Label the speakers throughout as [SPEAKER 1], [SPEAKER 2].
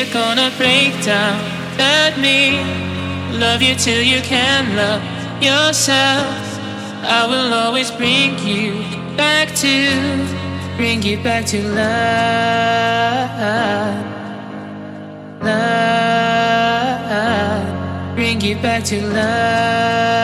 [SPEAKER 1] you're gonna break down at me. Love you till you can love yourself. I will always bring you back to, bring you back to love. Love, bring you back to love.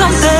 [SPEAKER 2] something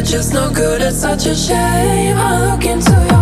[SPEAKER 2] We're just no good,
[SPEAKER 3] it's
[SPEAKER 4] such a shame. I look into your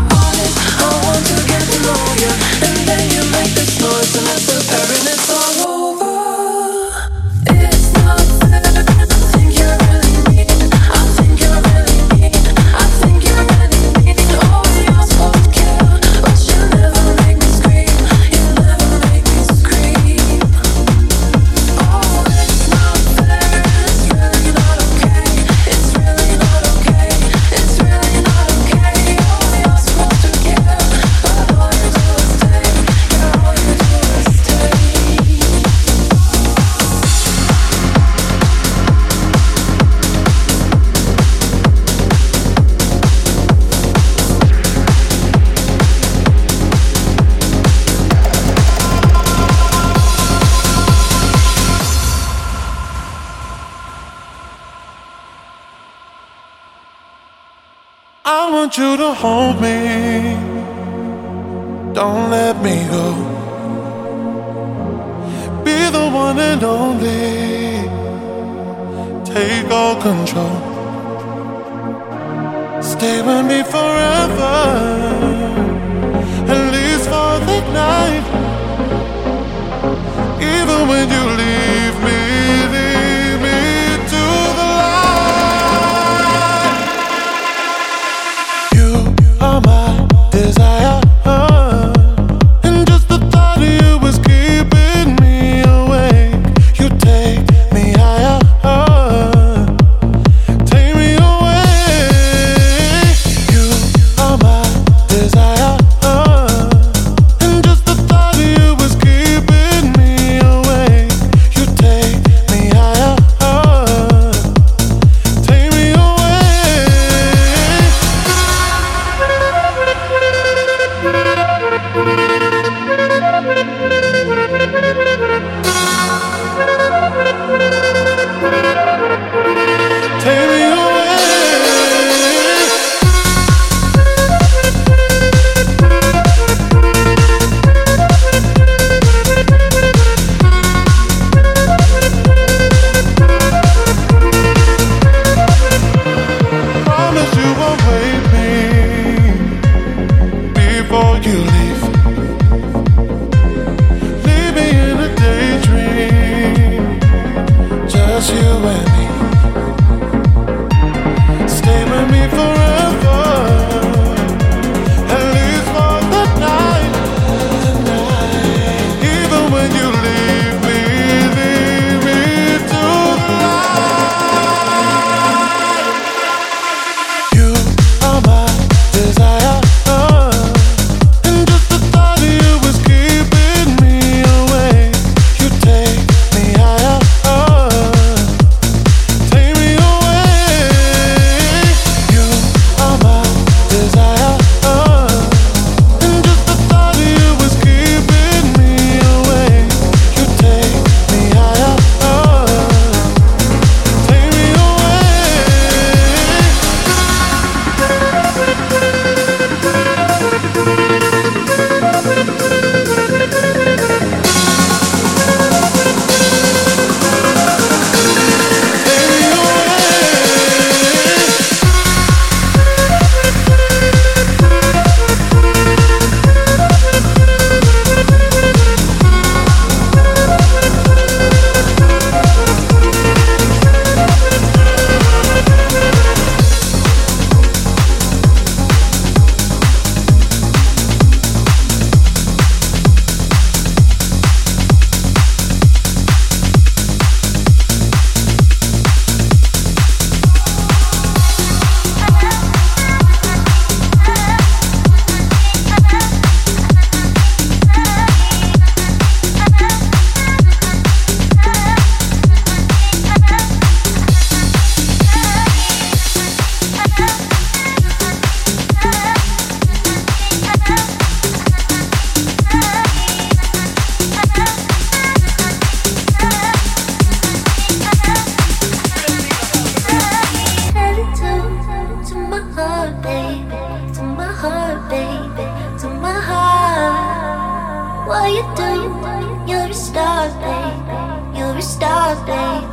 [SPEAKER 4] you
[SPEAKER 5] do. You're a star, babe. You're a star, babe.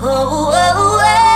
[SPEAKER 5] oh. oh, oh. oh.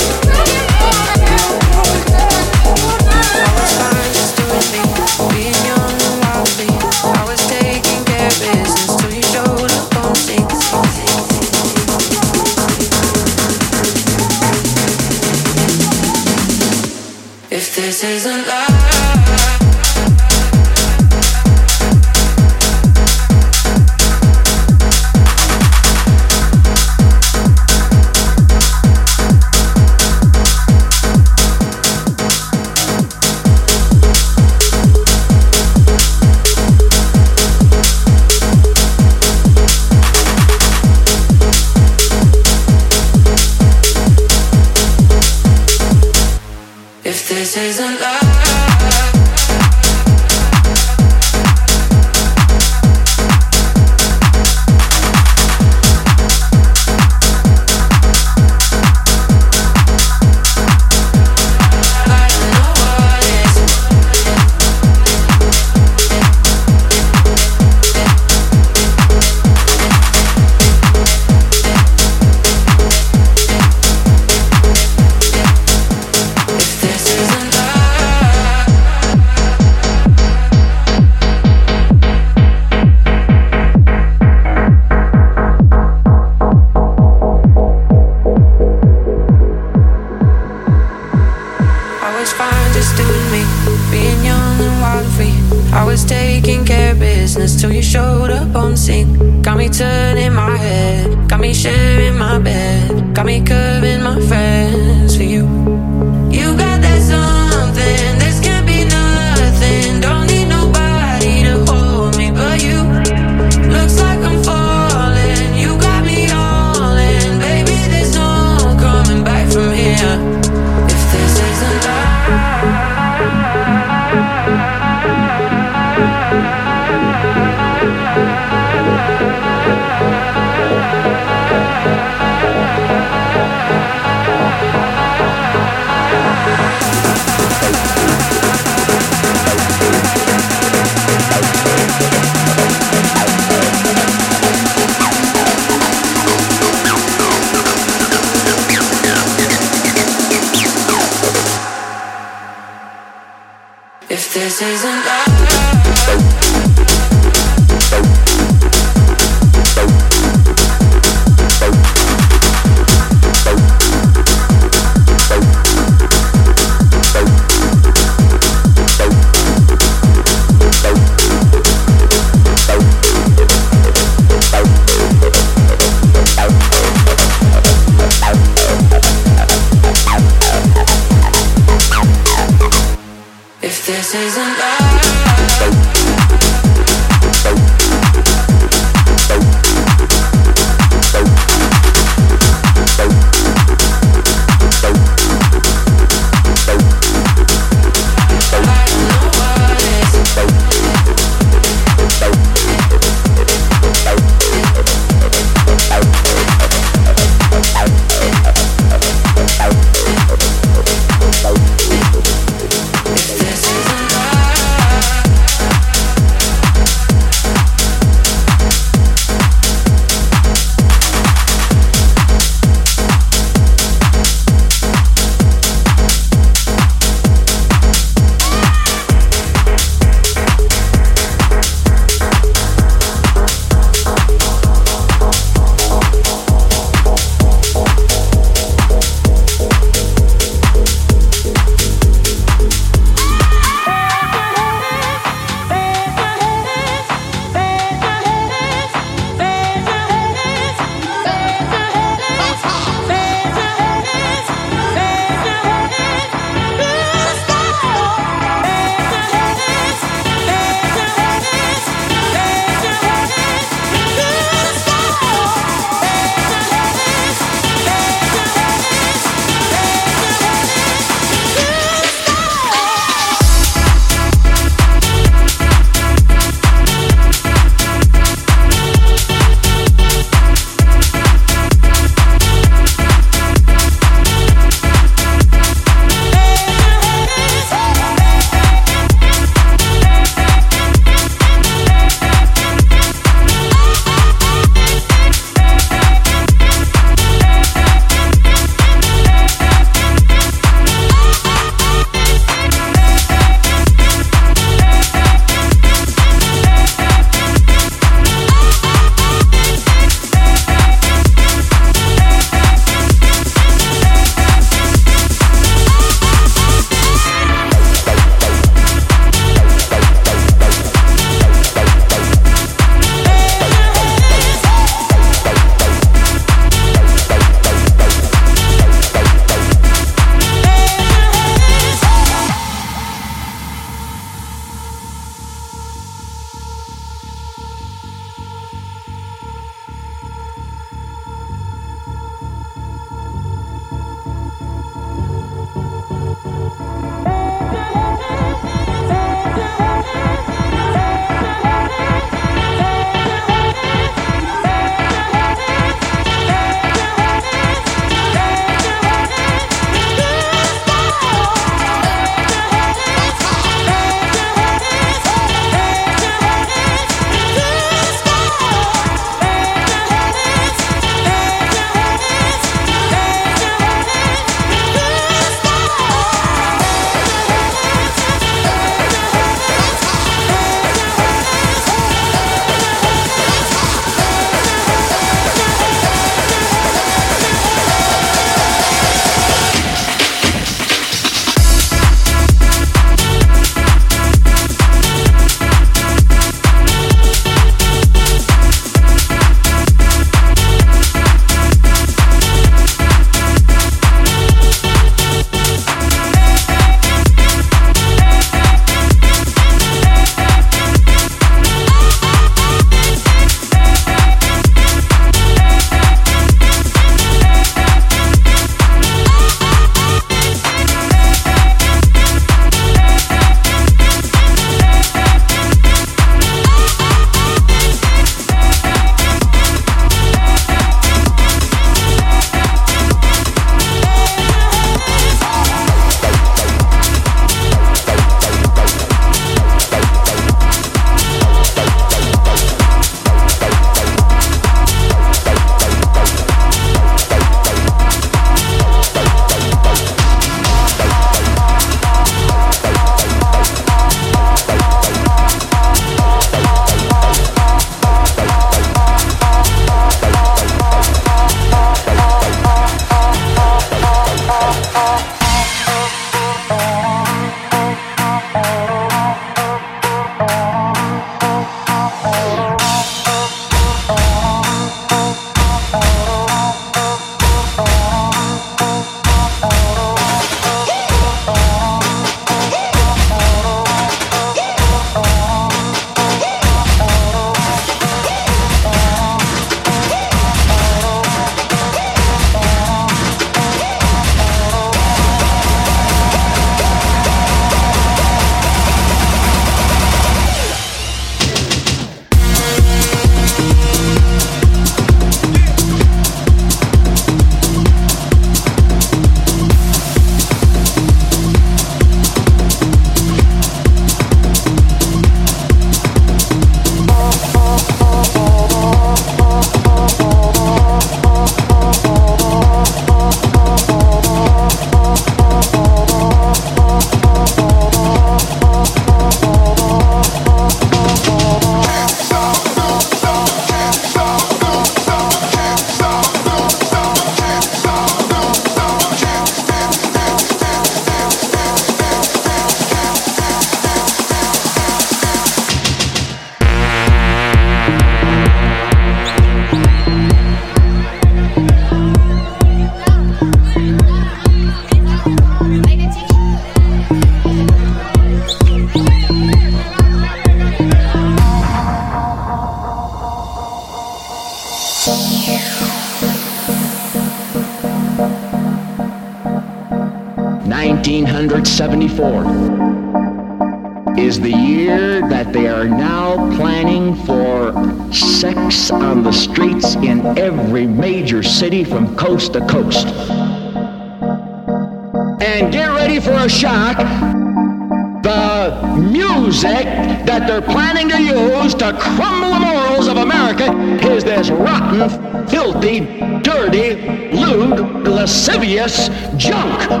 [SPEAKER 5] Lascivious junk